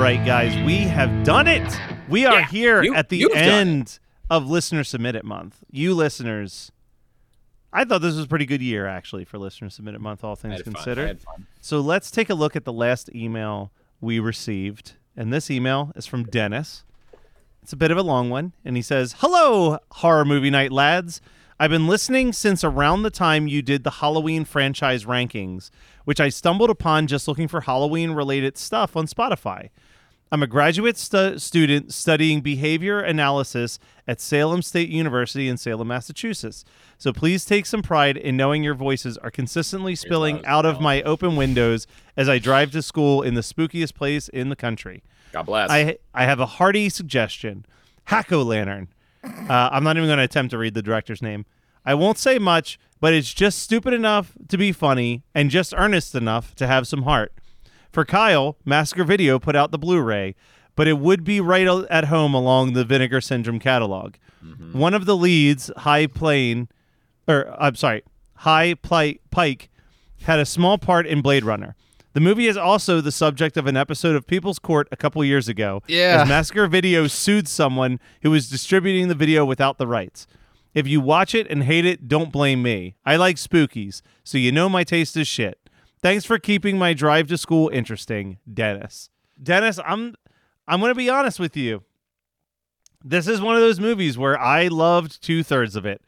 Right, guys, we have done it. We are Yeah, here you- at the end of listener submitted month. You listeners, I thought this was a pretty good year actually for listener submitted month, all things had fun. I considered. So let's take a look at the last email we received. And this email is from Dennis. It's a bit of a long one. And he says, Hello, Horror Movie Night lads. I've been listening since around the time you did the Halloween franchise rankings, which I stumbled upon just looking for Halloween related stuff on Spotify. I'm a graduate stu- student studying behavior analysis at Salem State University in Salem, Massachusetts. So please take some pride in knowing your voices are consistently spilling out of my open windows as I drive to school in the spookiest place in the country. God bless. I I have a hearty suggestion. Hack o' Lantern. Uh, I'm not even going to attempt to read the director's name. I won't say much, but it's just stupid enough to be funny and just earnest enough to have some heart. For Kyle, Massacre Video put out the Blu-ray, but it would be right at home along the Vinegar Syndrome catalog. Mm-hmm. One of the leads, High Plane, or I'm sorry, High Pli- Pike, had a small part in Blade Runner. The movie is also the subject of an episode of People's Court a couple years ago. Yeah. As Massacre Video sued someone who was distributing the video without the rights. If you watch it and hate it, don't blame me. I like spookies, so you know my taste is shit. Thanks for keeping my drive to school interesting, Dennis. Dennis, I'm I'm gonna be honest with you. This is one of those movies where I loved two thirds of it.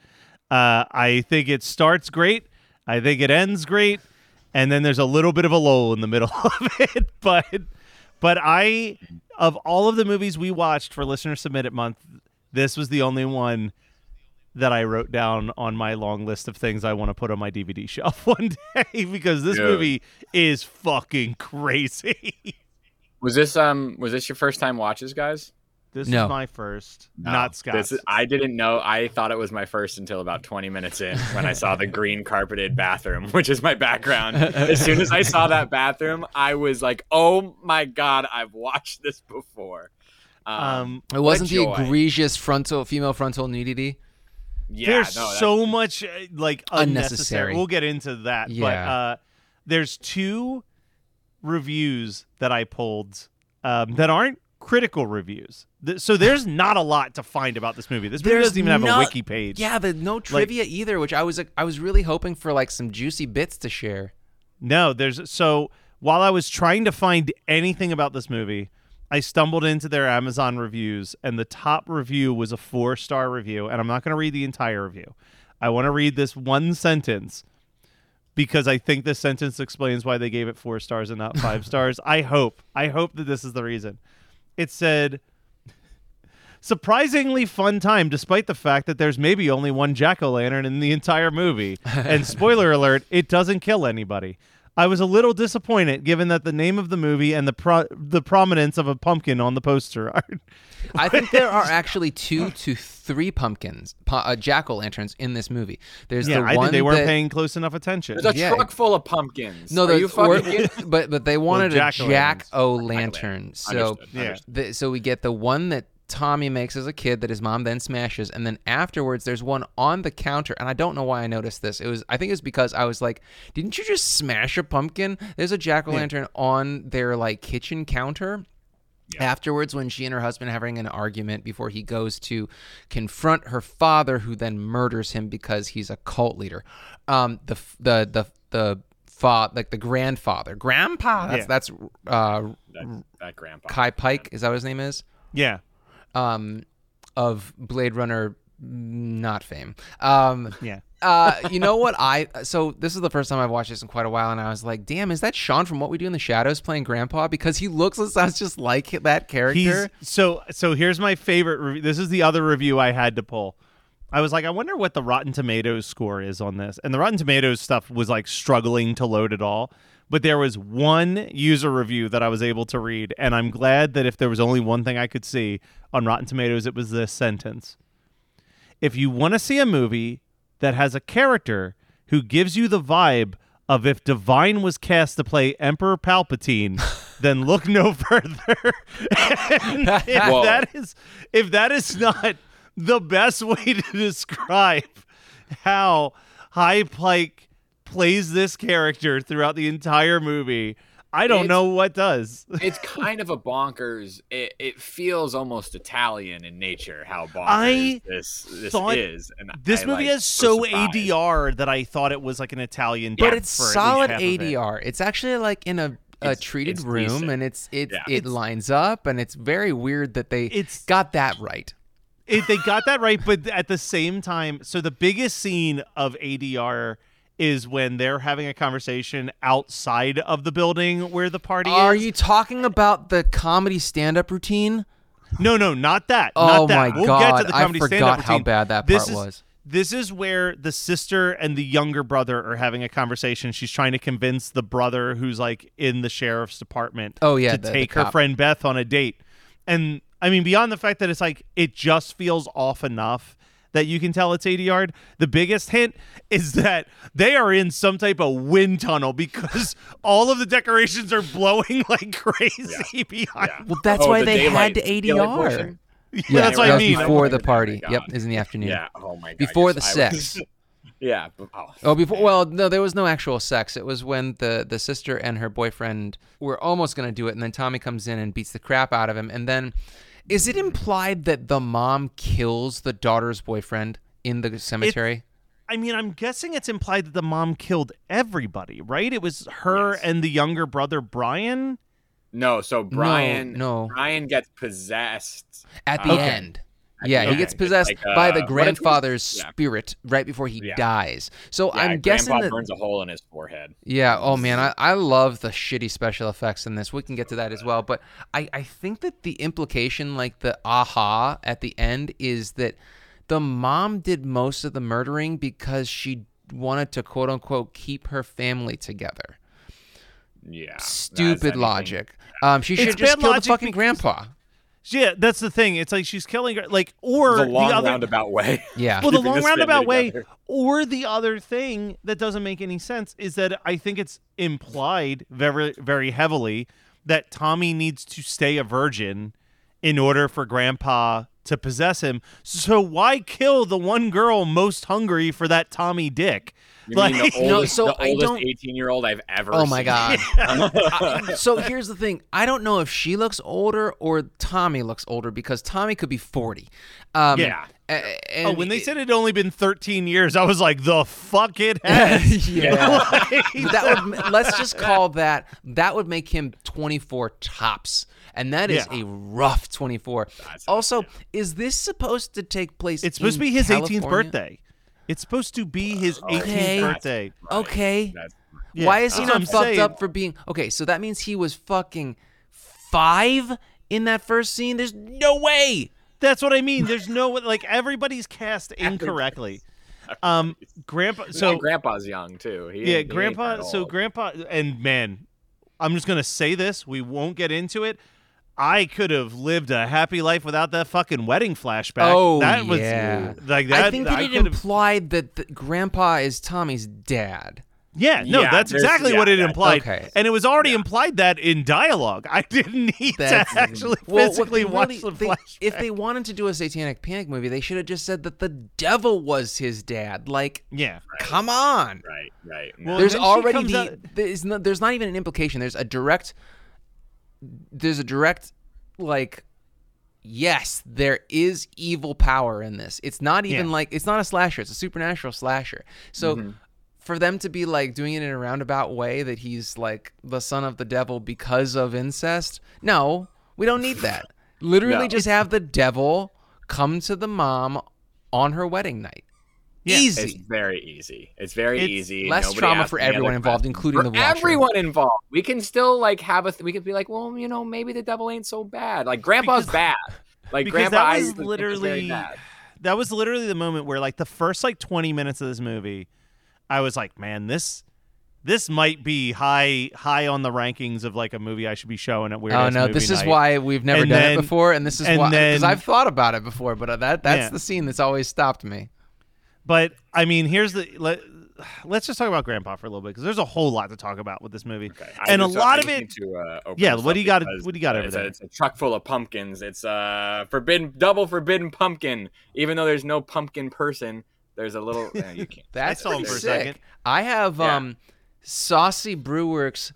Uh, I think it starts great. I think it ends great, and then there's a little bit of a lull in the middle of it. But but I of all of the movies we watched for listener submitted month, this was the only one that I wrote down on my long list of things I want to put on my DVD shelf one day because this Dude. movie is fucking crazy. was this um was this your first time watches, guys? this No. is my first, not Scott's. This is, I didn't know. I thought it was my first until about 20 minutes in when I saw the green carpeted bathroom, which is my background. as soon as I saw that bathroom, I was like, "Oh my god, I've watched this before." Um, um, It wasn't the egregious frontal female frontal nudity. Yeah, there's no, so much uh, like unnecessary. Unnecessary. We'll get into that, but uh, there's two reviews that I pulled um, that aren't critical reviews. Th- So there's not a lot to find about this movie. This movie There's doesn't even have a wiki page. Yeah, but no trivia either, which I was I was really hoping for like some juicy bits to share. No, there's so while I was trying to find anything about this movie, I stumbled into their Amazon reviews and the top review was a 4-star review and I'm not going to read the entire review. I want to read this one sentence because I think this sentence explains why they gave it 4 stars and not 5 stars. I hope. I hope that this is the reason. It said surprisingly fun time despite the fact that there's maybe only one jack-o'-lantern in the entire movie and spoiler alert it doesn't kill anybody I was a little disappointed given that the name of the movie and the pro- the prominence of a pumpkin on the poster are I think there are actually two to three pumpkins, pu- uh, jack o' lanterns in this movie. There's Yeah, the I one think they weren't that, paying close enough attention. There's a Yeah. truck full of pumpkins. No, Are you fucking kidding? but but they wanted a jack-o'-lanterns. jack o' lantern. So Yeah. the, so we get the one that Tommy makes as a kid that his mom then smashes, and then afterwards there's one on the counter, and I don't know why I noticed this. It was I think it was because I was like, didn't you just smash a pumpkin? There's a jack o' lantern on their like kitchen counter. Afterwards, when she and her husband are having an argument before he goes to confront her father, who then murders him because he's a cult leader. Um, the the the the fa- like the grandfather, grandpa. That's Yeah. that's uh, That, that grandpa. Kai Pike. Is that what his name is? yeah. Um, of Blade Runner not fame. Um, Yeah. uh, you know what I? So this is the first time I've watched this in quite a while, and I was like, "Damn, is that Sean from What We Do in the Shadows playing Grandpa?" Because he looks and sounds just like that character. He's so so here's my favorite review. This is the other review I had to pull. I was like, I wonder what the Rotten Tomatoes score is on this. And the Rotten Tomatoes stuff was like struggling to load at all. But there was one user review that I was able to read, and I'm glad that if there was only one thing I could see on Rotten Tomatoes, it was this sentence. If you want to see a movie that has a character who gives you the vibe of if Divine was cast to play Emperor Palpatine, then look no further. If Whoa. that is if that is not the best way to describe how Hy Pyke plays this character throughout the entire movie, I don't It's- know what does. it's kind of a bonkers. It, it feels almost Italian in nature. How bonkers I this this thought is. And This I, movie like, is so surprised. ADR that I thought it was like an Italian but it's for at least solid half of it. ADR. It's actually like in a. A It's- treated it's room, decent. and it's it Yeah. it lines up, and it's very weird that they It's- got that right. it, they got that right, but at the same time, so the biggest scene of ADR is when they're having a conversation outside of the building where the party is. Are is. you talking about the comedy stand-up routine? No, no, not that. Oh not that. my we'll God, get to the I comedy forgot stand-up how routine. bad that This part is- was. This is where the sister and the younger brother are having a conversation. She's trying to convince the brother who's like in the sheriff's department Oh, yeah, to the- the take her friend Beth on a date. And I mean, beyond the fact that it's like it just feels off enough that you can tell it's ADR. The biggest hint is that they are in some type of wind tunnel because all of the decorations are blowing like crazy behind. Yeah. Well, that's Oh, why the they daylight- had to daylight ADR. Yeah, Yeah, that's what that I was mean. before the Oh party. God. Yep, is in the afternoon. Yeah. Oh my god. Before yes, the I was- sex. yeah. Oh, Oh, before well, no, there was no actual sex. It was when the the sister and her boyfriend were almost going to do it, and then Tommy comes in and beats the crap out of him. And then, is it implied that the mom kills the daughter's boyfriend in the cemetery? I mean, I'm guessing it's implied that the mom killed everybody, right? It was her Yes. and the younger brother Brian. No, so Brian. no. Brian gets possessed At the uh, end. At Yeah, the he gets possessed like, by uh, the what if he's- grandfather's yeah. spirit right before he Yeah. dies. So Yeah, I'm guessing that burns a hole in his forehead. Yeah. Oh man, I, I love the shitty special effects in this. We can get to that as well. But I, I think that the implication, like the aha at the end, is that the mom did most of the murdering because she wanted to quote unquote keep her family together. Yeah. Stupid logic. Um, she should It's just bad kill the fucking because- grandpa. Yeah, that's the thing. It's like she's killing her, like, or The long other. roundabout way. Yeah. well, the long roundabout way, together. or the other thing that doesn't make any sense is that I think it's implied very, very heavily that Tommy needs to stay a virgin in order for Grandpa to possess him. So why kill the one girl most hungry for that Tommy dick? You mean the No, oldest, so the I oldest don't- 18 year old I've ever Oh my seen. god. I- so here's the thing. I don't know if she looks older or Tommy looks older because Tommy could be 40. Um, Yeah. a- oh, when they it- said it'd only been 13 years, I was like, the fuck it has. yeah. Like, that would let's just call that that would make him 24 tops and that is Yeah. a rough 24 also is this supposed to take place it's supposed to be his 18th birthday. It's supposed to be his 18th Okay. birthday. okay Yeah, why is he not fucked saying. up for being okay so that means he was fucking five in that first scene there's no way That's what I mean. There's no like everybody's cast incorrectly. Um, Grandpa. So So grandpa's young too. He ain't- he yeah, Grandpa. that So. Grandpa and man, I'm just gonna say this. We won't get into it. I could have lived a happy life without that fucking wedding flashback. Oh that was yeah. like that. I think that it implied that the grandpa is Tommy's dad. Yeah, no, Yeah, that's exactly yeah, what it implied. okay. And it was already implied that in dialogue. I didn't need That's- to actually Well, what physically they watch really- the they- flashback. If they wanted to do a Satanic Panic movie, they should have just said that the devil was his dad. Like, yeah. come on. Right, right. Well, there's already the out- there's not, there's not even an implication. There's a direct there's a direct like yes, there is evil power in this. It's not even Yeah. like it's not a slasher, it's a supernatural slasher. So Mm-hmm. for them to be like doing it in a roundabout way that he's like the son of the devil because of incest, no, we don't need that. Literally No. just have the devil come to the mom on her wedding night. Yeah. Easy. It's very easy. It's very It's easy. less Nobody trauma for everyone involved, including for the watcher. everyone involved. We can still like have a. Th- we could be like, well, you know, maybe the devil ain't so bad. Like Grandpa's Because- bad. Like because Grandpa that was used to think was literally bad. that was literally the moment where like the first like 20 minutes of this movie i was like man this this might be high high on the rankings of like a movie i should be showing at weird Oh no, Movie this is Night. why we've never And done then- it before, and this is and why because I've thought about it before, but uh, that that's Yeah. the scene that's always stopped me. But i mean here's the let, let's just talk about grandpa for a little bit because there's a whole lot to talk about with this movie Okay, I and a lot of it to, uh, Yeah, what do you got- because, what do you got uh, over it's there? A, it's a truck full of pumpkins. It's a forbidden, double forbidden pumpkin. Even though there's no pumpkin person, there's a little. yeah, you can't. That's saw him pretty for a sick. second. I have Yeah. um, Saucy Brew Works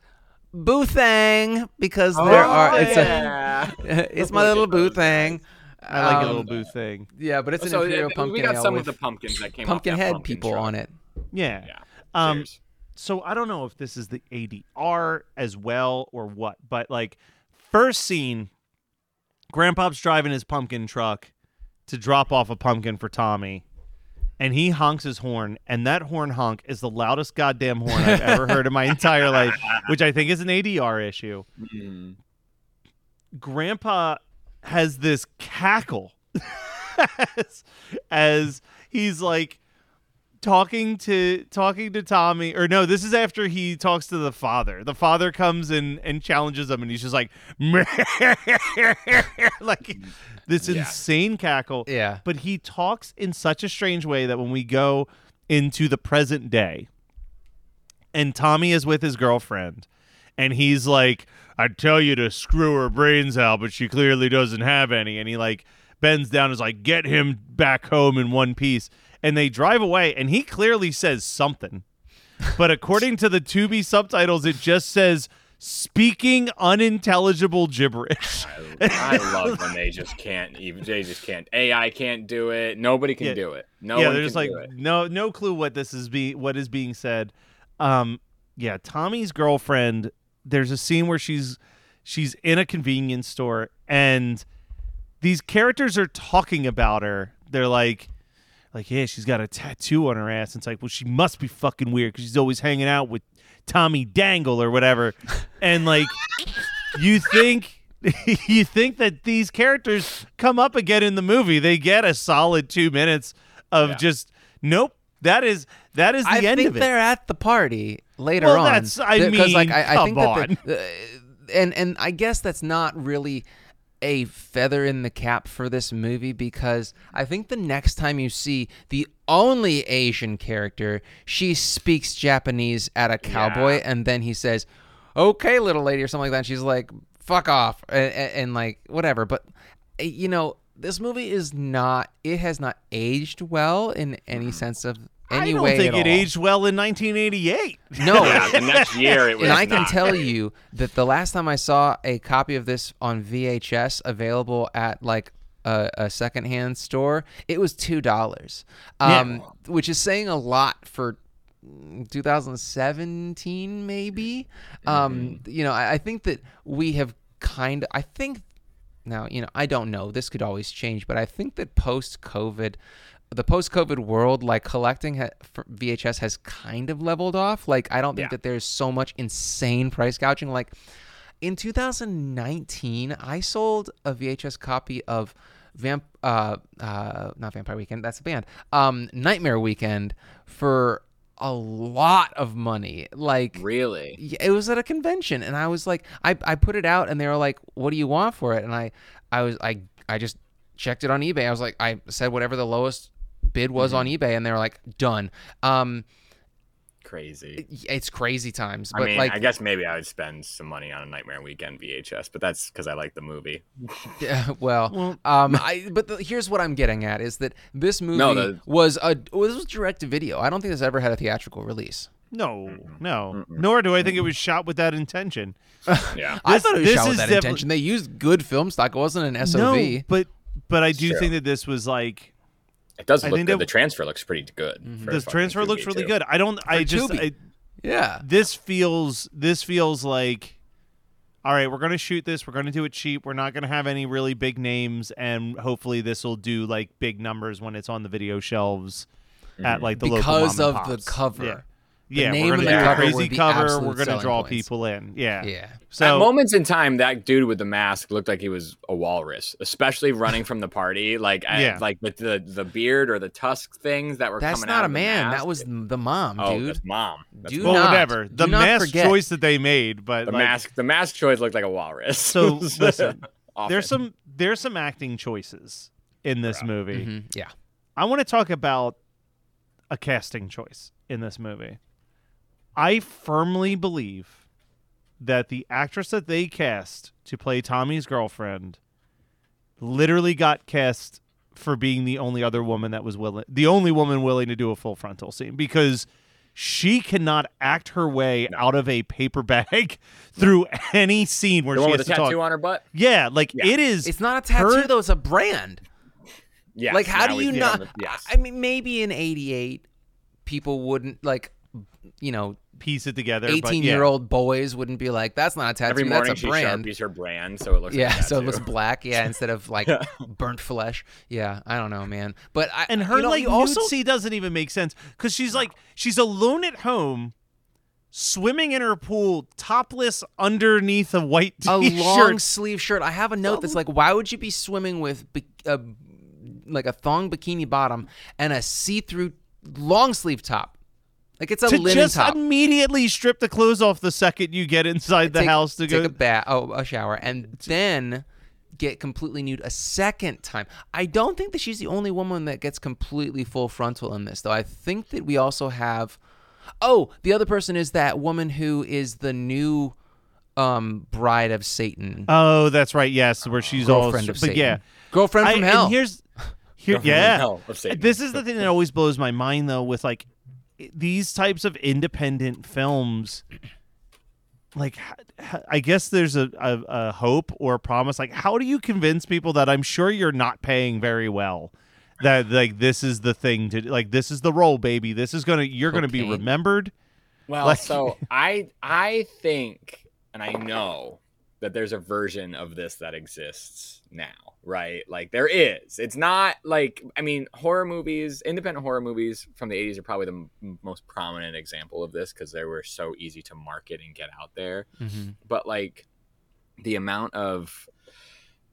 Boothang because Oh, there are it's yeah. a it's my little at those Boothang. I like a Um, little boo thing Yeah, but it's an so imperial uh, pumpkin we got ale some with of the pumpkins that came off pumpkin head pumpkin people truck. on it. yeah Yeah. um Cheers. so I don't know if this is the ADR as well or what, but like first scene, Grandpa's driving his pumpkin truck to drop off a pumpkin for Tommy, and he honks his horn, and that horn honk is the loudest goddamn horn I've ever heard in my entire life, which I think is an ADR issue. Mm. Grandpa has this cackle as, as he's like talking to talking to Tommy or no this is after he talks to the father the father comes and and challenges him and he's just like like this Yeah. insane cackle Yeah. but he talks in such a strange way that when we go into the present day and Tommy is with his girlfriend and he's like I'd tell you to screw her brains out but she clearly doesn't have any and he like bends down and is like get him back home in one piece and they drive away and he clearly says something but according to the Tubi subtitles it just says speaking unintelligible gibberish I love when they just can't even. They just can't. AI can't do it. Nobody can Yeah. do it. No yeah, one there's can like do it. no no clue what this is be what is being said. Um, yeah, Tommy's girlfriend. There's a scene where she's she's in a convenience store and these characters are talking about her. They're like, like yeah, she's got a tattoo on her ass. And it's like, well, she must be fucking weird because she's always hanging out with Tommy Dangle or whatever. and like, you think. you think that these characters come up again in the movie they get a solid two minutes of Yeah. just nope that is that is the I end think of it they're at the party later Well, on. that's- I Because, like, mean, I, I think that the, and and I guess that's not really a feather in the cap for this movie because I think the next time you see the only Asian character, she speaks Japanese at a cowboy, and then he says, "Okay, little lady" or something like that. And she's like, "Fuck off," and, and, and like whatever. But uh, you know, this movie is not. It has not aged well in any sense of any I don't way think at it all. aged well in 1988 No, Yeah, the next year it was. and I can not. tell you that the last time I saw a copy of this on VHS available at like a, a secondhand store, it was two dollars, um, which is saying a lot for. 2017 maybe um you know I, I think that we have kind of i think now you know i don't know this could always change but i think that post covid the post covid world like collecting ha- vhs has kind of leveled off like i don't think Yeah. that there's so much insane price gouging like in 2019 i sold a vhs copy of Vamp, uh, uh, not Vampire Weekend. That's a band. Um, Nightmare Weekend for a lot of money. Like Really? yeah, it was at a convention and i was like I, I put it out and they were like what do you want for it and i i was i i just checked it on ebay i was like i said whatever the lowest bid was on ebay and they were like done um Crazy. it's crazy times but I mean, like I guess maybe I would spend some money on a Nightmare Weekend VHS, but that's because I like the movie. Yeah, well, um, I but the, here's what I'm getting at is that this movie No, the- was a well, this was direct to video. I don't think this ever had a theatrical release. No, no. Nor do I think it was shot with that intention. Yeah. I thought it was this shot with is that defi- intention. They used good film stock. It wasn't an SOV. No, but but I do Sure. think that this was like It does I look good. that- The transfer looks pretty good. Mhm. for a the transfer looks really too. good. I don't. I just. Tubi. I, yeah, this feels. This feels like. All right, we're gonna shoot this. We're gonna do it cheap. We're not gonna have any really big names, and hopefully this will do like big numbers when it's on the video shelves at mm. like the local because mom of and the cover. Yeah, The yeah name we're gonna the do a cover were crazy the cover. We're gonna draw points. people in. Yeah, Yeah. So At moments in time, that dude with the mask looked like he was a walrus, especially running from the party. Like, I- Yeah. like with the the beard or the tusk things that were That's coming not out a of the man. mask. That was the mom, oh, dude. that's mom. That's Do mom. well, not- whatever. The not mask forget. choice that they made, but the like, mask. The mask choice looked like a walrus. So listen, there's some there's some acting choices in this movie. Mhm, Yeah. I want to talk about a casting choice in this movie. I firmly believe that the actress that they cast to play Tommy's girlfriend literally got cast for being the only other woman that was willing the only woman willing to do a full frontal scene because she cannot act her way out of a paper bag through any scene where the she one has with the to tattoo talk. on her butt. Yeah, like Yeah. it is It's not a tattoo her- though. It's a brand. Yeah. like, how do you not? the- yes. I mean, maybe in '88, people wouldn't like, you know, piece it together. eighteen-year-old boys wouldn't be like, "That's not a tattoo. Every morning that's a she brand." sharpies her brand, so it looks. Yeah, like a so it looks black. Yeah, instead of like burnt flesh. Yeah, I don't know, man. But I and her you know, like you also nudity doesn't even make sense because she's like she's alone at home swimming in her pool topless underneath a white a t-shirt long sleeve shirt. I have a note that's like, why would you be swimming with bi- a, like a thong bikini bottom and a see-through long sleeve top? Like it's a to linen just top. immediately strip the clothes off the second you get inside the take, house to take go a bath, oh, a shower, and then get completely nude a second time. I don't think that she's the only woman that gets completely full frontal in this, though. I think that we also have. Oh, the other person is that woman who is the new um, bride of Satan, oh that's right yes where she's all girlfriend of but Satan. yeah girlfriend I- from and hell. here's here Girlfriend yeah hell of Satan. this is the thing that always blows my mind though with like these types of independent films like i guess there's a, a, a hope or a promise. Like how do you convince people that i'm sure you're not paying very well? That like this is the thing to like this is the role baby. This is gonna you're gonna be remembered. Well, Like- so I I think and I know that there's a version of this that exists now, right? Like there is. It's not like I mean, horror movies, independent horror movies from the 80s are probably the m- most prominent example of this because they were so easy to market and get out there. Mhm. But like the amount of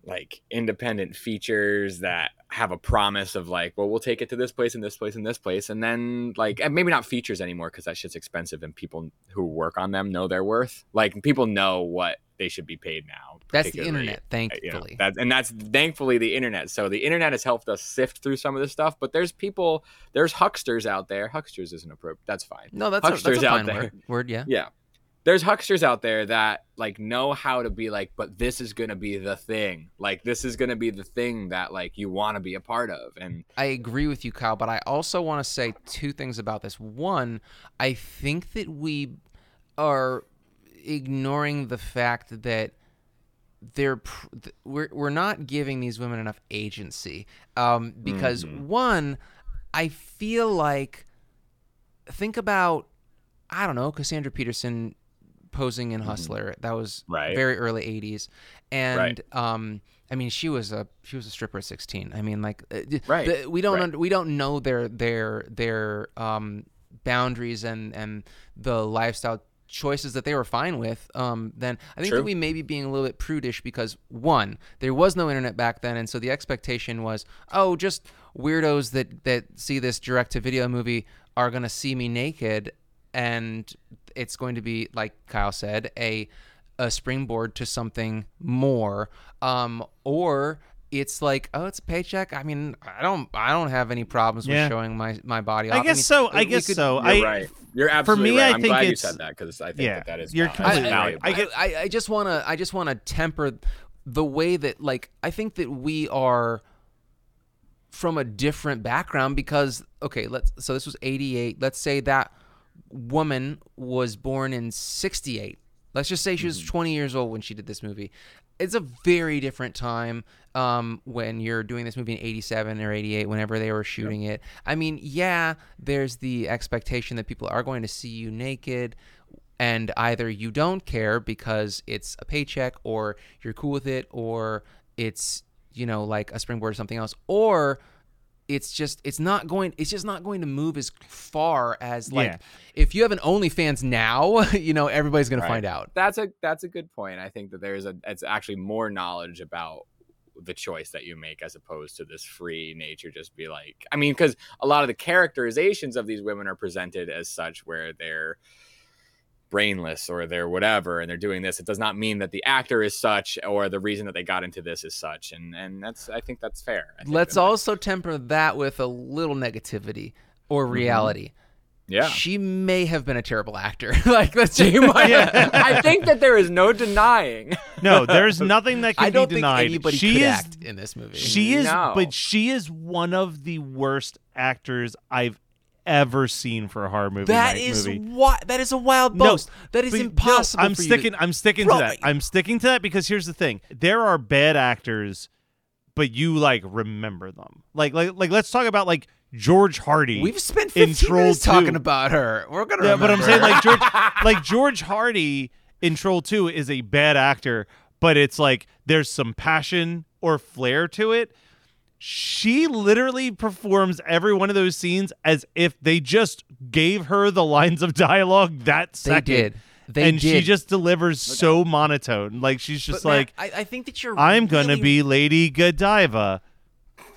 like independent features that have a promise of like, well, we'll take it to this place and this place and this place, and then like and maybe not features anymore because that shit's expensive and people who work on them know their worth. Like people know what they should be paid now. That's the internet, you know, thankfully. that, and that's thankfully the internet. So the internet has helped us sift through some of this stuff. But there's people, there's hucksters out there. Hucksters isn't appropriate. That's fine. no, that's a, that's hucksters a out fine there. word. word. Yeah. Yeah. There's hucksters out there that like know how to be like, but this is gonna be the thing. Like this is gonna be the thing that like you want to be a part of. And I agree with you, Kyle, but I also want to say two things about this. One, I think that we are ignoring the fact that they're pr- th- we're we're not giving these women enough agency um, because one, I feel like think about I don't know Cassandra Peterson posing in Hustler that was Right. very early '80s, and Right. um, I mean she was a she was a stripper at 16. I mean like uh, Right. the- we don't Right. under, we don't know their their their um, boundaries and and the lifestyle choices that they were fine with, um, then I think True. that we may be being a little bit prudish because one, there was no internet back then, and so the expectation was, oh, just weirdos that that see this direct to video movie are gonna see me naked, and it's going to be like Kyle said, a a springboard to something more, um, or it's like, oh, it's a paycheck. I mean, I don't, I don't have any problems Yeah. with showing my my body. I off. guess mean, so. I guess could- so. You're I right. You're absolutely me, right. I I'm think glad you said that because I think yeah, that that is you're valid. completely It's right. valuable. I get- I, I just want to I just want to temper the way that like I think that we are from a different background because okay, let's so this was 88. Let's say that woman was born in 68. Let's just say she was mm-hmm. 20 years old when she did this movie. It's a very different time um, when you're doing this movie in 87 or 88, whenever they were shooting it. I mean, yeah, there's the expectation that people are going to see you naked and either you don't care because it's a paycheck or you're cool with it or it's you know like a springboard or something else or it's just it's not going it's just not going to move as far as like Yeah. if you have an OnlyFans now you know everybody's gonna Right. find out That's a that's a good point. I think that there's a it's actually more knowledge about the choice that you make as opposed to this free nature just be like I mean because a lot of the characterizations of these women are presented as such where they're brainless or they're whatever and they're doing this it does not mean that the actor is such or the reason that they got into this is such. And and that's I think that's fair. Think let's that- also temper that with a little negativity or mm-hmm. reality. Yeah. She may have been a terrible actor. Like let's just I think that there is no denying. No, there's nothing that can I don't be think denied. anybody she could is act in this movie. She is, No. but she is one of the worst actors I've ever seen for a horror movie. That is movie. wi- That is a wild No, boast. that is but no, impossible. I'm you to- sticking. I'm sticking Bro, to that. I'm sticking to that because here's the thing: there are bad actors, but you like remember them. Like, like, like. Let's talk about like George Hardy. We've spent in 15 Troll minutes talking about her. We're gonna. Yeah, but I'm saying like George, like George Hardy in Troll Two is a bad actor, but it's like there's some passion or flair to it. She literally performs every one of those scenes as if they just gave her the lines of dialogue that second. They did. They and she just delivers so monotone. Like she's just But, Matt, like, I, I think that you're. I'm gonna be Lady Godiva.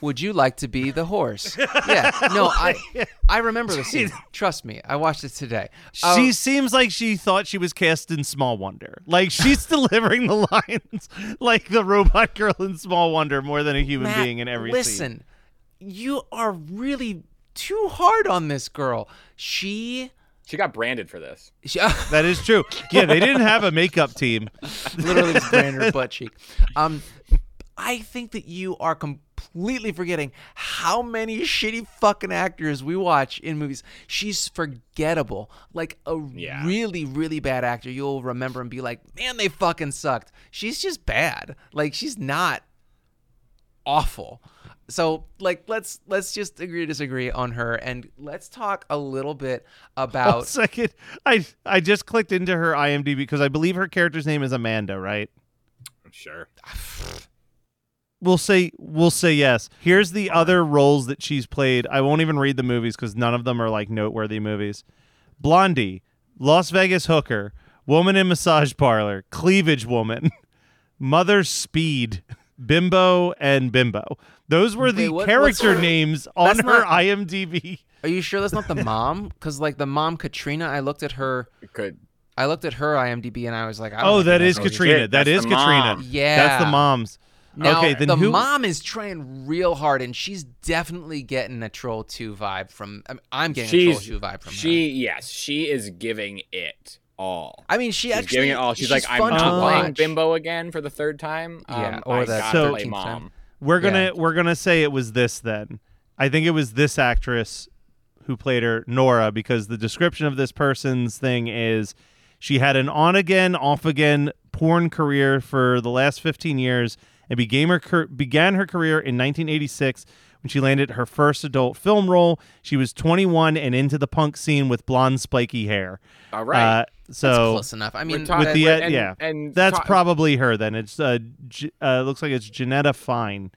Would you like to be the horse? yeah. No, I. I remember the scene. Trust me, I watched it today. Uh, She seems like she thought she was cast in Small Wonder. Like she's delivering the lines like the robot girl in Small Wonder more than a human Matt, being in every scene. listen, you are really too hard on this girl. She. she got branded for this. she That is true. Yeah, they didn't have a makeup team. literally just brand her butt cheek. Um, I think that you are completely forgetting how many shitty fucking actors we watch in movies. She's forgettable. Like a Yeah. really, really bad actor, you'll remember and be like, man, they fucking sucked. She's just bad. Like she's not awful. So like let's let's just agree to disagree on her and let's talk a little bit about second, I I just clicked into her IMDb because I believe her character's name is Amanda. Right? Sure. We'll say we'll say yes. Here's the other roles that she's played. I won't even read the movies because none of them are like noteworthy movies. Blondie, Las Vegas hooker, woman in massage parlor, cleavage woman, mother speed, bimbo, and bimbo. Those were the Wait, what- what's character her- names on That's her not- IMDb. Are you sure that's not the mom? Cuz like the mom Katrina, I looked at her It could. I looked at her IMDb and I was like, I don't Oh, think that that's is what it Katrina. shit, that's the Katrina. mom. Yeah. That's the mom's. Now, okay, then the who? mom is trying real hard, and she's definitely getting a Troll Two vibe from. I mean, I'm getting a Troll Two vibe from her. she her. yes she is giving it all. I mean, she She's actually giving it all. She's, like, I'm not playing. Bimbo again for the third time. Yeah, Um, or I the gotta play mom. time. We're gonna Yeah. we're gonna say it was this then. I think it was this actress who played her, Nora, because the description of this person's thing is she had an on again, off again porn career for the last 15 years and began her began her career in 1986 when she landed her first adult film role. She was 21 and into the punk scene with blonde spiky hair. All right. Uh, so That's close enough. I mean, We're with the and- uh, yeah, and that's ta- probably her. Then it's uh, J- uh looks like it's Janetta Fine.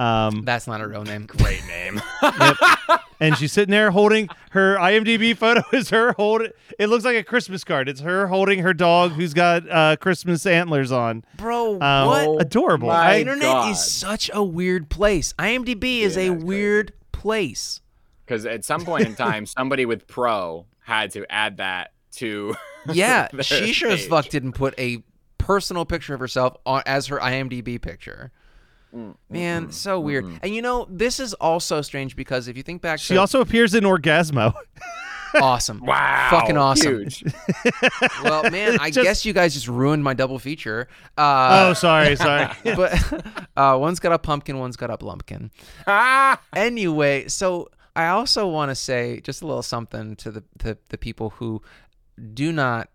Um, That's not a real name. Great name. and she's sitting there holding her IMDb photo is her holding. It looks like a Christmas card. It's her holding her dog who's got uh, Christmas antlers on. Bro, Um, what? Adorable. my I- internet God. is such a weird place. IMDb is Yeah, a it's weird place. Because at some point in time, somebody with pro had to add that to. Yeah, their she sure as fuck didn't put a personal picture of herself on, as her IMDb picture. Mm, Man, so weird. And you know, this is also strange because if you think back she to also appears in Orgazmo. awesome. Wow. Fucking awesome. Huge. Well, man, I Just- guess you guys just ruined my double feature. Uh, oh, sorry, sorry. but uh, one's got a pumpkin, one's got a lumpkin. ah! Anyway, so I also want to say just a little something to the, the the people who do not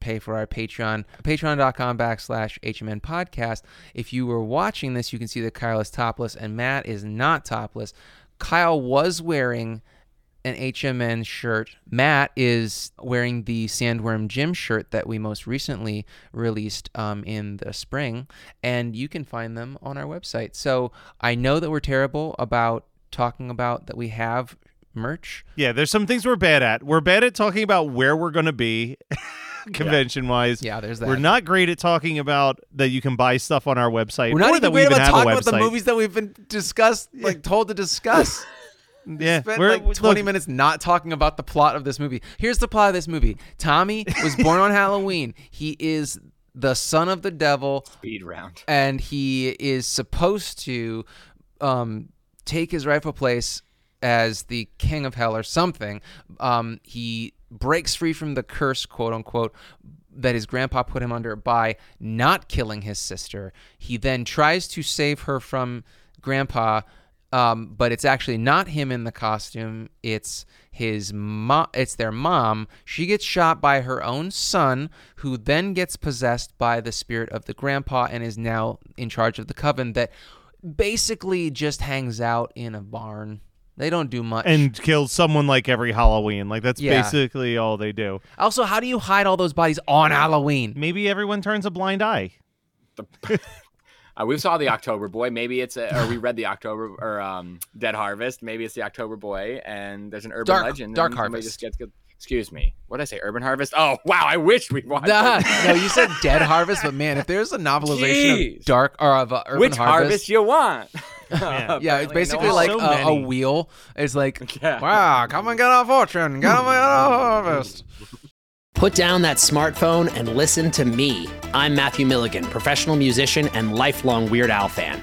pay for our Patreon, patreon.com backslash HMN podcast. If you were watching this, you can see that Kyle is topless and Matt is not topless. Kyle was wearing an HMN shirt. Matt is wearing the Sandworm Gym shirt that we most recently released um, in the spring, and you can find them on our website. So I know that we're terrible about talking about that we have merch. Yeah, there's some things we're bad at. We're bad at talking about where we're going to be convention wise. Yeah, there's that. We're not great at talking about that you can buy stuff on our website. We're not or even that we great even about have talking a about the website. movies that we've been discussed, like told to discuss. Yeah, Spent we're- like 20 look, minutes not talking about the plot of this movie. Here's the plot of this movie. Tommy was born on Halloween. He is the son of the devil Speed round. and he is supposed to um, take his rightful place as the king of hell or something. Um, he breaks free from the curse, quote unquote, that his grandpa put him under by not killing his sister. He then tries to save her from grandpa. Um, but it's actually not him in the costume. It's his mom. It's their mom. She gets shot by her own son, who then gets possessed by the spirit of the grandpa and is now in charge of the coven that basically just hangs out in a barn. They don't do much. and kill someone like every Halloween. Like that's Yeah. basically all they do. also, how do you hide all those bodies on Halloween? Maybe everyone turns a blind eye. Uh, we saw the October Boy. Maybe it's a, or we read the October or um, Dead Harvest. Maybe it's the October Boy, and there's an urban Dark- legend. Dark somebody Harvest. Just gets good. Excuse me. What did I say? Urban Harvest. Oh wow! I wish we watched. Nah, it. no, you said Dead Harvest, but man, if there's a novelization Jeez. of Dark or of uh, Urban Which harvest? Harvest, you want? yeah, it's basically no like so a, a wheel. It's like, Yeah. wow, come and get our fortune, get a harvest. Put down that smartphone and listen to me. I'm Matthew Milligan, professional musician and lifelong Weird Al fan.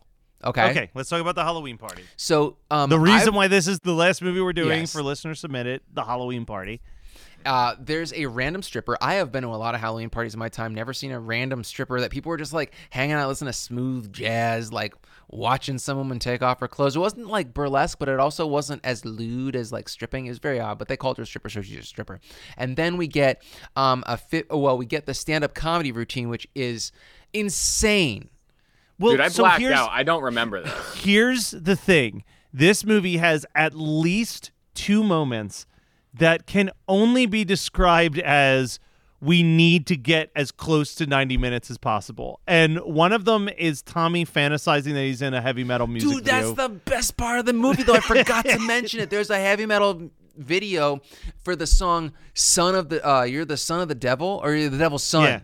Okay. Okay, let's talk about the Halloween party. So um, The reason I've- why this is the last movie we're doing Yes. for listener submitted, the Halloween party. uh, there's a random stripper. I have been to a lot of Halloween parties in my time. Never seen a random stripper that people were just like hanging out, listening to smooth jazz, like watching some woman take off her clothes. It wasn't like burlesque, but it also wasn't as lewd as like stripping. It was very odd, but they called her a stripper, so she's a stripper. And then we get um, a fit. Well, we get the stand-up comedy routine, which is insane. Well, Dude, I so blacked here's, out. I don't remember this. here's the thing this movie has at least two moments that can only be described as we need to get as close to 90 minutes as possible and one of them is tommy fantasizing that he's in a heavy metal music Dude, that's video the best part of the movie, though. I forgot to mention it. There's a heavy metal video for the song "Son of the." Uh, you're the son of the devil, or you're the devil's son. Yeah.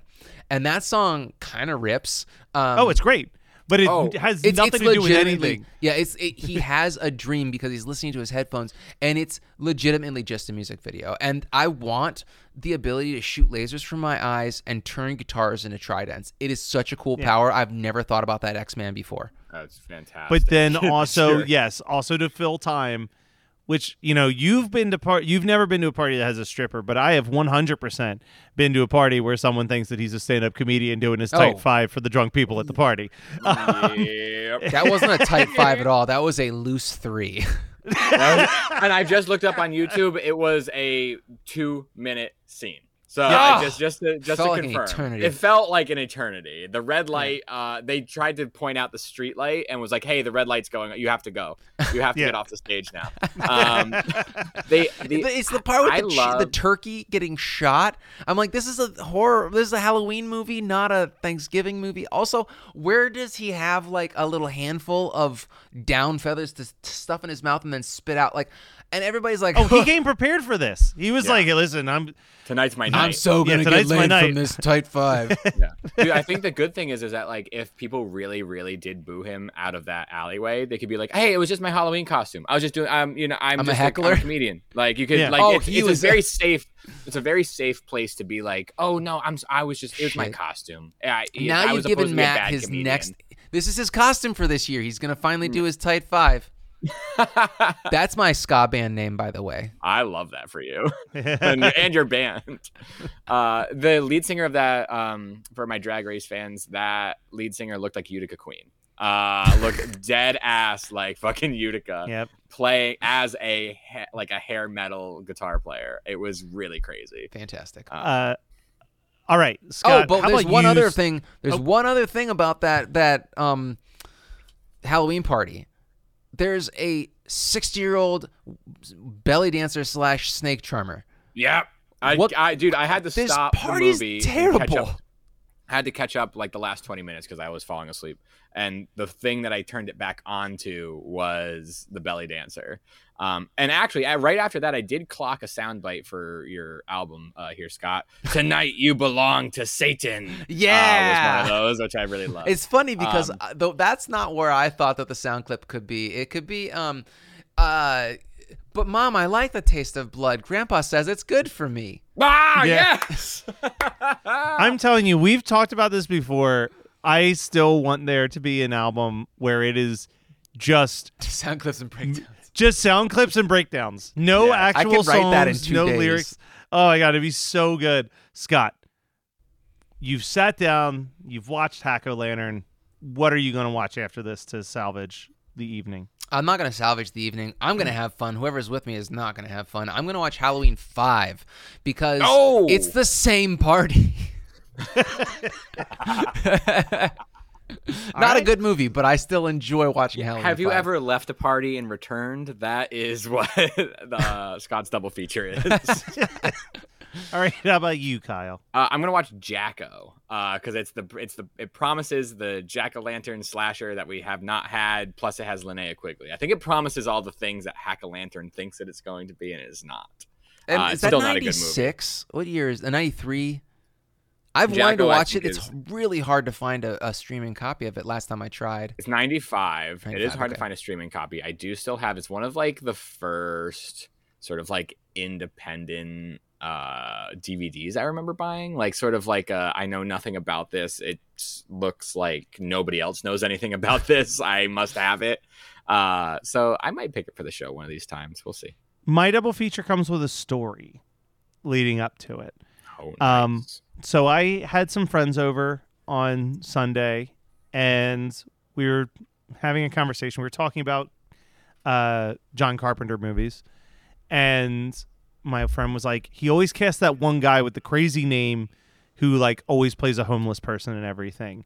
And that song kind of rips. Um, oh it's great but it Oh, has It's, nothing it's to do with anything. Yeah, it's it, he has a dream because he's listening to his headphones, and it's legitimately just a music video. And I want the ability to shoot lasers from my eyes and turn guitars into tridents. It is such a cool power. I've never thought about that X Man before. That's fantastic. But then also, Sure. yes, also to fill time, which you know you've been to part. You've never been to a party that has a stripper, but I have 100% been to a party where someone thinks that he's a stand-up comedian doing his tight Oh. five for the drunk people at the party. Yep. That wasn't a tight five at all. That was a loose three. Was- and I've just looked up on YouTube. It was a two-minute scene. So Yeah. I just just to, just to confirm, eternity. it felt like an eternity. The red light. Uh, they tried to point out the street light and was like, "Hey, the red light's going. You have to go. You have to Yeah. get off the stage now." Um, they, the, it's the part with I the, love, the turkey getting shot. I'm like, this is a horror. This is a Halloween movie, not a Thanksgiving movie. Also, where does he have like a little handful of down feathers to, to stuff in his mouth and then spit out? Like, and everybody's like, Oh, he came prepared for this. He was Yeah. like, "Listen, I'm tonight's my night. I'm so Yeah, gonna tonight's get my laid night. from this tight five. yeah. Dude, I think the good thing is is that like if people really, really did boo him out of that alleyway, they could be like, "Hey, it was just my Halloween costume. I was just doing. I'm, you know, I'm, I'm a just like, heckler." a comedian. Like you could, Yeah. like, Oh, it's, he it's was- a very safe. It's a very safe place to be like, "Oh no, I'm. s- I was just. It was my Shit. costume. I, now I you've supposed given to be a Matt bad his comedian." next. This is his costume for this year. He's gonna finally hmm. do his tight five. That's my ska band name, by the way. I love that for you and, and your band. Uh, the lead singer of that, um, for my Drag Race fans, that lead singer looked like Utica Queen. Uh, looked dead ass like fucking Utica. yep." playing as a ha- like a hair metal guitar player. It was really crazy. Fantastic. Uh, all right, Scott. oh, but how there's one you other s- thing. There's Oh. one other thing about that that um Halloween party. There's a 60 year old belly dancer slash snake charmer. Yeah. I, What- I dude, I had to This stop party's the movie. terrible. I had to catch up like the last 20 minutes because I was falling asleep. And the thing that I turned it back onto was the belly dancer. Um, and actually, I, right after that, I did clock a soundbite for your album uh, here, Scott. Tonight you belong to Satan. uh, Yeah. was one of those, which I really love. It's funny because Um, uh, though that's not where I thought that the sound clip could be. It could be um uh but mom, I like the taste of blood. Grandpa says it's good for me. ah, Yeah. yes. I'm telling you, we've talked about this before. I still want there to be an album where it is just Sound clips and breakdowns. Just sound clips and breakdowns. No Yeah. I actual could write that in songs, two no days. lyrics. Oh my god, it'd be so good. Scott, you've sat down, you've watched Hack Lantern. What are you going to watch after this to salvage the evening? I'm not gonna salvage the evening. I'm gonna have fun. Whoever's with me is not gonna have fun. I'm gonna watch Halloween Five because Oh! it's the same party. not a good movie, but I still enjoy watching Halloween. Have you 5. ever left a party and returned? That is what the Scott's double feature is. uh, All right, how about you, Kyle? I'm gonna watch Jack-O because it's the it's the it promises the Jack o' Lantern slasher that we have not had. Plus, it has Linnea Quigley. I think it promises all the things that Hack O Lantern thinks that it's going to be, and it is not. And Uh, is it's that still not a good movie. 96? What year is the 93? I've wanted to watch it. It's really hard to find a, a streaming copy of it last time I tried. It's 95. it is 95, hard to find a streaming copy. I do still have. It's one of like the first sort of like independent uh DVDs I remember buying. Like sort of like uh, I know nothing about this. It looks like nobody else knows anything about this. I must have it. Uh so I might pick it for the show one of these times. We'll see. My double feature comes with a story leading up to it. Oh, Um, nice. So I had some friends over on Sunday, and we were having a conversation. We were talking about uh, John Carpenter movies, and my friend was like, he always casts that one guy with the crazy name who like always plays a homeless person and everything.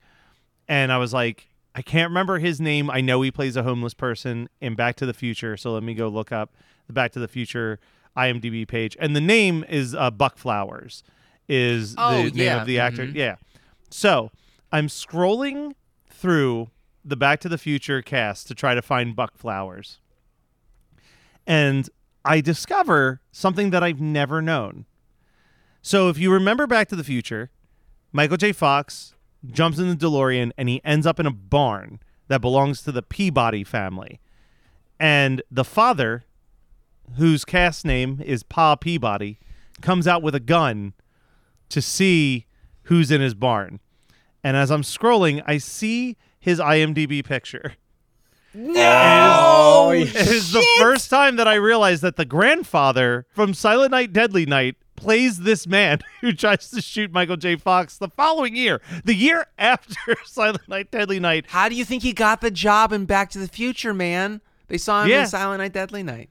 And I was like, I can't remember his name. I know he plays a homeless person in Back to the Future. So let me go look up the Back to the Future IMDb page. And the name is uh, Buck Flowers, is Oh, the name of the actor. Mhm. Yeah. So I'm scrolling through the Back to the Future cast to try to find Buck Flowers. And I discover something that I've never known. So if you remember Back to the Future, Michael J. Fox jumps in the DeLorean and he ends up in a barn that belongs to the Peabody family. And the father, whose cast name is Pa Peabody, comes out with a gun to see who's in his barn. And as I'm scrolling, I see his IMDb picture. Oh, It is the first time that I realized that the grandfather from Silent Night, Deadly Night plays this man who tries to shoot Michael J. Fox the following year, the year after Silent Night, Deadly Night. How do you think he got the job in Back to the Future, man? They saw him Yeah. in Silent Night, Deadly Night.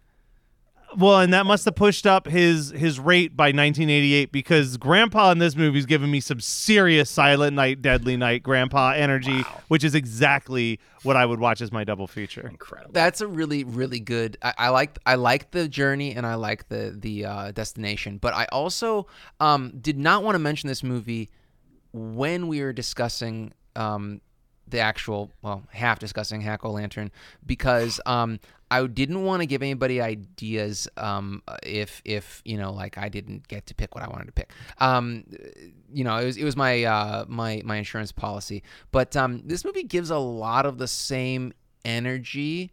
Well, and that must have pushed up his his rate by 1988 because Grandpa in this movie is giving me some serious Silent Night, Deadly Night Grandpa energy, which is exactly what I would watch as my double feature. incredible. That's a really, really good. I, I like I like the journey and I like the the uh, destination, but I also um, did not want to mention this movie when we were discussing um, the actual well half discussing Hack O Lantern because um, I didn't want to give anybody ideas um, if if you know like I didn't get to pick what I wanted to pick. Um, you know, it was it was my uh, my my insurance policy, but um, this movie gives a lot of the same energy.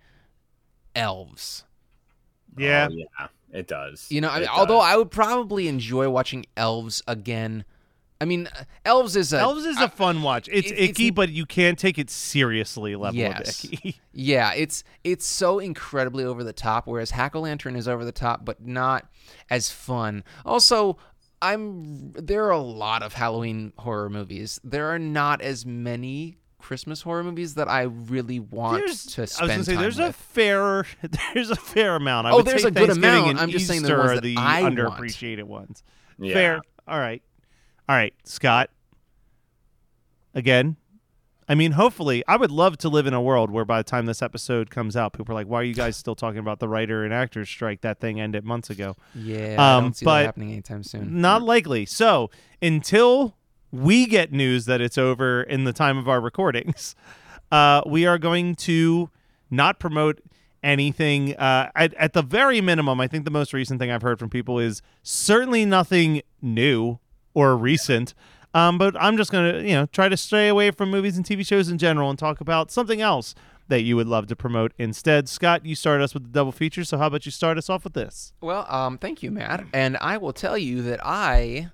Elves. Yeah. Oh, yeah, it does. You know, I It mean, although. I would probably enjoy watching Elves again. I mean, Elves is a Elves is a fun watch. It's it- it's- icky, but you can't take it seriously. Level Yes. of icky. Yeah, it's it's so incredibly over the top. Whereas Hack O Lantern is over the top, but not as fun. Also, I'm there are a lot of Halloween horror movies. There are not as many Christmas horror movies that I really want There's, to I was gonna say time there's a with. fair there's a fair amount. I Oh, would there's say a good amount. I'm just saying the Easter ones are that the I want. underappreciated ones. Yeah. Fair. All right. All right, Scott. Again, I mean, hopefully, I would love to live in a world where by the time this episode comes out, people are like, "Why are you guys still talking about the writer and actors strike? That thing ended months ago." Yeah, I Um, don't see but- that happening anytime soon. Not likely. So until we get news that it's over in the time of our recordings, uh, we are going to not promote anything. Uh, at, at the very minimum, I think the most recent thing I've heard from people is certainly nothing new or recent. Um, but I'm just gonna, you know, try to stray away from movies and TV shows in general and talk about something else that you would love to promote instead. Scott, you started us with the double feature, so how about you start us off with this? Well, um, thank you, Matt. And I will tell you that I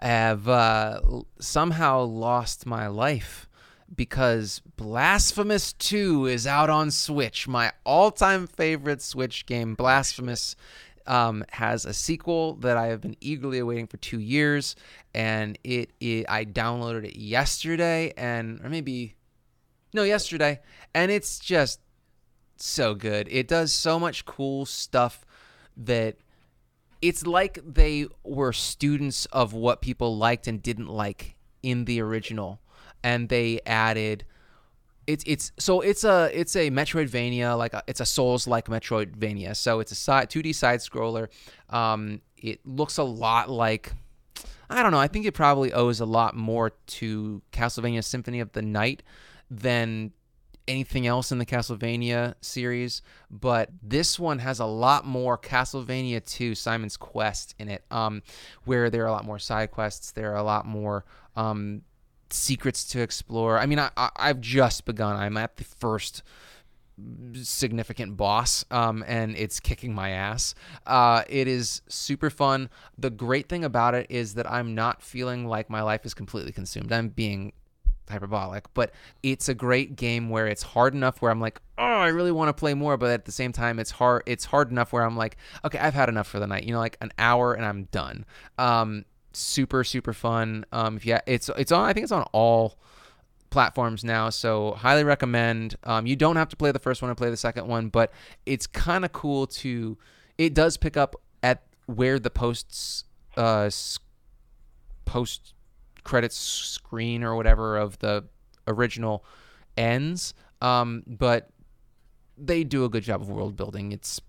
have uh, somehow lost my life because Blasphemous 2 is out on Switch, my all time favorite Switch game. Blasphemous um, has a sequel that I have been eagerly awaiting for two years, and it, it I downloaded it yesterday, and or maybe no, yesterday, and it's just so good. It does so much cool stuff that it's like they were students of what people liked and didn't like in the original and they added it's it's so it's a it's a Metroidvania like a, it's a Souls like Metroidvania. So it's a side 2D side scroller. Um, it looks a lot like I don't know. I think it probably owes a lot more to Castlevania Symphony of the Night than anything else in the Castlevania series, but this one has a lot more Castlevania 2 Simon's Quest in it, um, where there are a lot more side quests, there are a lot more um, secrets to explore. I mean, I, I, I've just begun. I'm at the first significant boss um, and it's kicking my ass uh, it is super fun the great thing about it is that i'm not feeling like my life is completely consumed i'm being hyperbolic but it's a great game where it's hard enough where i'm like oh i really want to play more but at the same time it's hard it's hard enough where i'm like okay i've had enough for the night you know like an hour and i'm done um, super super fun um, if you yeah it's it's on i think it's on all platforms now, so highly recommend. Um, you don't have to play the first one to play the second one, but it's kind of cool to. It does pick up at where the posts, uh, post credits screen or whatever of the original ends. Um, but they do a good job of world building. It's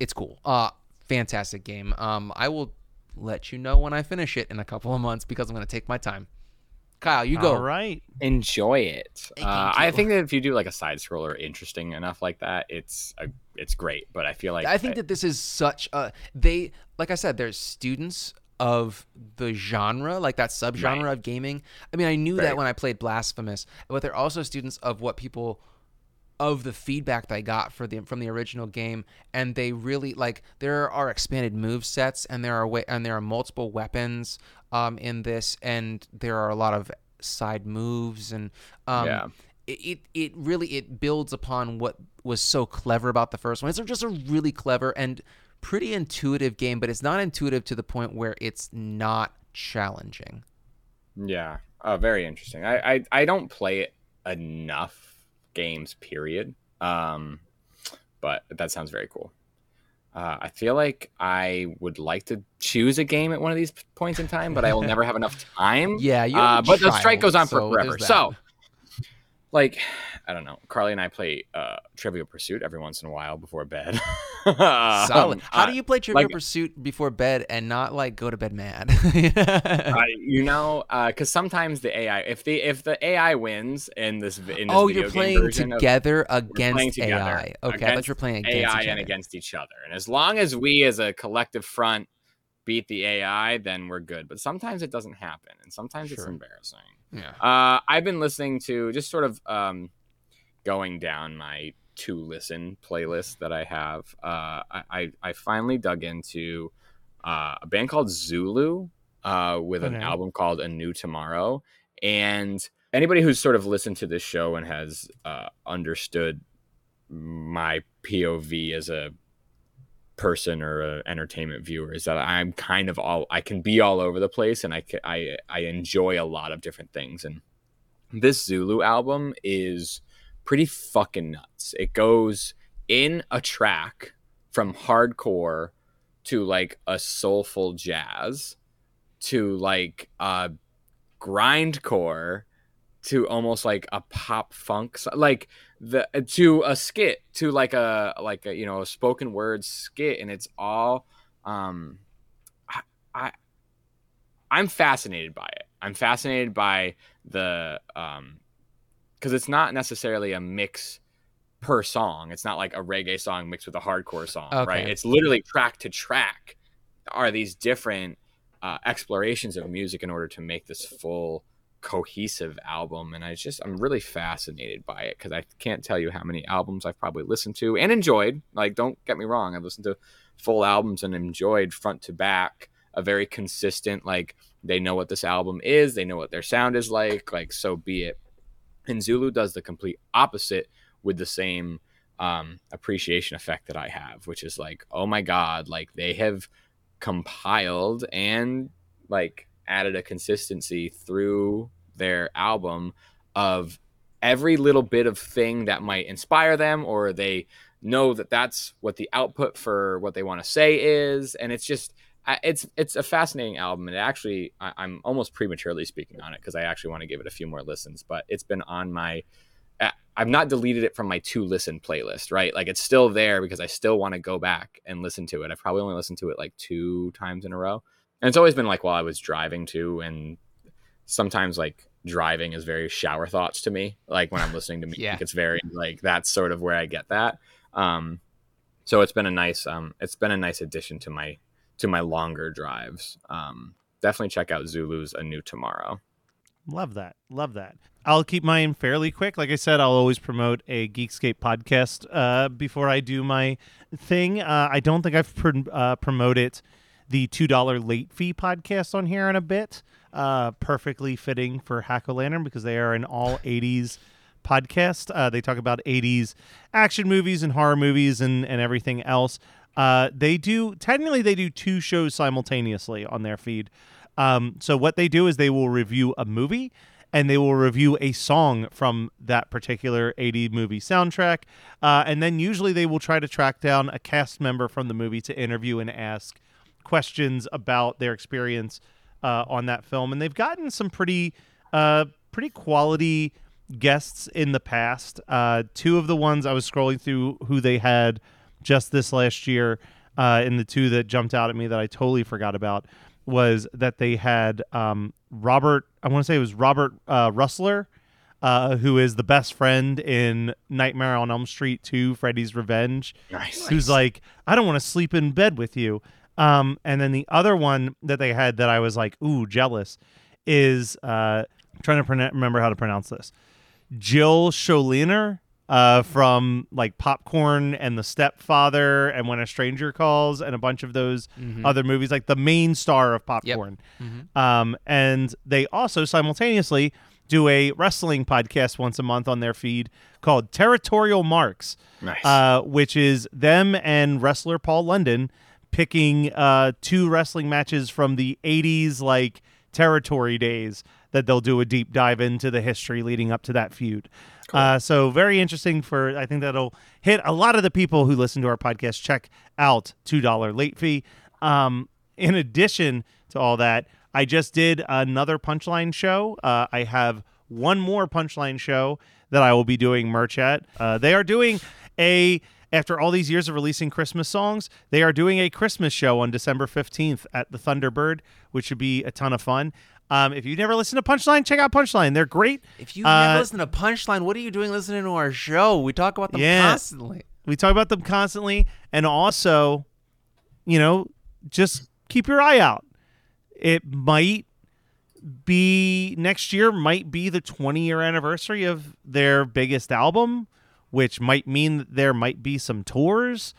it's cool. Uh, fantastic game. Um, I will let you know when I finish it in a couple of months because I'm going to take my time. Kyle, you go. All right. enjoy it. Uh. I think that if you do like a side scroller interesting enough like that, it's a, it's great. But I feel like I think that this is such a they like I said, there's students of the genre, like that subgenre Right. of gaming. I mean, I knew Very that when I played Blasphemous, but they're also students of what people of the feedback they got for the from the original game and they really like there are expanded move sets and there are wa- and there are multiple weapons um in this and there are a lot of side moves and um Yeah. it, it it really it builds upon what was so clever about the first one. It's just a really clever and pretty intuitive game, but it's not intuitive to the point where it's not challenging. Yeah. Oh, very interesting. I, I I don't play it enough games, period. Um, but that sounds very cool. Uh, I feel like I would like to choose a game at one of these points in time, but I will never have enough time. Yeah, you Uh, but the strike goes on so for forever. So, like, I don't know. Carly and I play uh, Trivial Pursuit every once in a while before bed. Solid. Um, How uh, do you play Trivial like- Pursuit before bed and not like go to bed mad? uh, you know, because sometimes the AI, if the if the AI wins in this, in this oh, you're playing of- together we're against playing together AI. Okay, I thought you were playing against AI and against each other. And as long as we as a collective front beat the AI, then we're good. But sometimes it doesn't happen, and sometimes it's embarrassing. Yeah. Uh, I've been listening to just sort of um, going down my to listen playlist that I have. Uh, I, I I finally dug into uh, a band called Zulu uh, with an album called A New Tomorrow, and anybody who's sort of listened to this show and has uh, understood my POV as a person or a entertainment viewer is that I'm kind of all I can be all over the place and I I I enjoy a lot of different things and this Zulu album is pretty fucking nuts. It goes in a track from hardcore to like a soulful jazz to like uh grindcore to almost like a pop funk like the to a skit to like a like a you know a spoken word skit and it's all um I, I I'm fascinated by it. I'm fascinated by the um because it's not necessarily a mix per song. It's not like a reggae song mixed with a hardcore song, right? It's literally track to track are these different uh, explorations of music in order to make this full cohesive album and i just i'm really fascinated by it because i can't tell you how many albums i've probably listened to and enjoyed. Like don't get me wrong i've listened to full albums and enjoyed front to back a very consistent like they know what this album is they know what their sound is like like so be it. And zulu does the complete opposite with the same um, appreciation effect that i have which is like oh my god like they have compiled and like added a consistency through their album of every little bit of thing that might inspire them or they know that that's what the output for what they want to say is. And it's just it's it's a fascinating album. And actually I, i'm almost prematurely speaking on it because i actually want to give it a few more listens but it's been on my i've not deleted it from my to listen playlist right? Like it's still there because i still want to go back and listen to it. I've probably only listened to it like two times in a row and it's always been like while i was driving too and sometimes like driving is very shower thoughts to me like when i'm listening to music Yeah. it's very like that's sort of where i get that um so it's been a nice um it's been a nice addition to my to my longer drives um definitely check out zulu's a new tomorrow Love that. Love that. I'll keep mine fairly quick. Like I said, I'll always promote a Geekscape podcast uh, before I do my thing. Uh, I don't think I've pr- uh, promoted the $2 late fee podcast on here in a bit. Uh, perfectly fitting for Hack Lantern because they are an all 80s podcast. Uh, they talk about 80s action movies and horror movies and, and everything else. Uh, they do, technically, they do two shows simultaneously on their feed. Um, so what they do is they will review a movie and they will review a song from that particular 80 movie soundtrack. Uh, and then usually they will try to track down a cast member from the movie to interview and ask questions about their experience uh, on that film. And they've gotten some pretty, uh, pretty quality guests in the past. Uh, two of the ones I was scrolling through who they had just this last year, uh, and the two that jumped out at me that I totally forgot about was that they had um, Robert. I want to say it was Robert uh, Rusler, uh, who is the best friend in Nightmare on Elm Street 2, Freddy's Revenge nice who's like, I don't want to sleep in bed with you. Um, and then the other one that they had that I was like, ooh, jealous, is uh, I'm trying to pronoun remember how to pronounce this. Jill Schoelen uh, from like Popcorn and The Stepfather and When a Stranger Calls and a bunch of those other movies, like the main star of Popcorn. Um, and they also simultaneously do a wrestling podcast once a month on their feed called Territorial Marks, Nice. uh, which is them and wrestler Paul London picking uh, two wrestling matches from the 80s, like territory days that they'll do a deep dive into the history leading up to that feud. Uh, so very interesting for I think that'll hit a lot of the people who listen to our podcast. Check out two dollar late fee. Um, in addition to all that, I just did another punchline show. Uh, I have one more punchline show that I will be doing merch at. Uh, they are doing a after all these years of releasing Christmas songs, they are doing a Christmas show on December 15th at the Thunderbird, which should be a ton of fun. Um, if you've never listened to Punchline, check out Punchline. They're great. If you Uh, never listen to Punchline, what are you doing listening to our show? We talk about them Yeah. constantly. We talk about them constantly, and also, you know, just keep your eye out. It might be next year might be the 20 year anniversary of their biggest album, which might mean that there might be some tours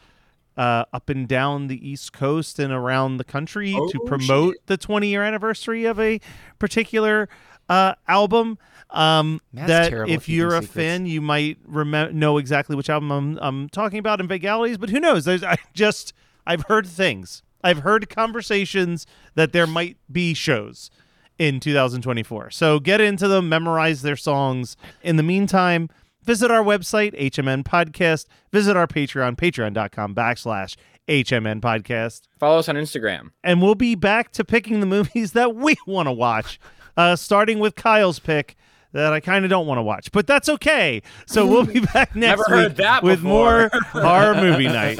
uh, up and down the East Coast and around the country to Oh, promote the 20 year anniversary of a particular uh, album. Um, that if you're a secrets. fan, you might know exactly which album I'm, I'm talking about in Vegalities, but who knows? There's I just I've heard things. I've heard conversations that there might be shows in 2024. So get into them, memorize their songs. In the meantime, visit our website, HMN Podcast. Visit our Patreon, patreon.com backslash HMN Podcast. Follow us on Instagram. And we'll be back to picking the movies that we want to watch, uh, starting with Kyle's pick that I kind of don't want to watch, but that's okay. So we'll be back next Never week with more horror movie night.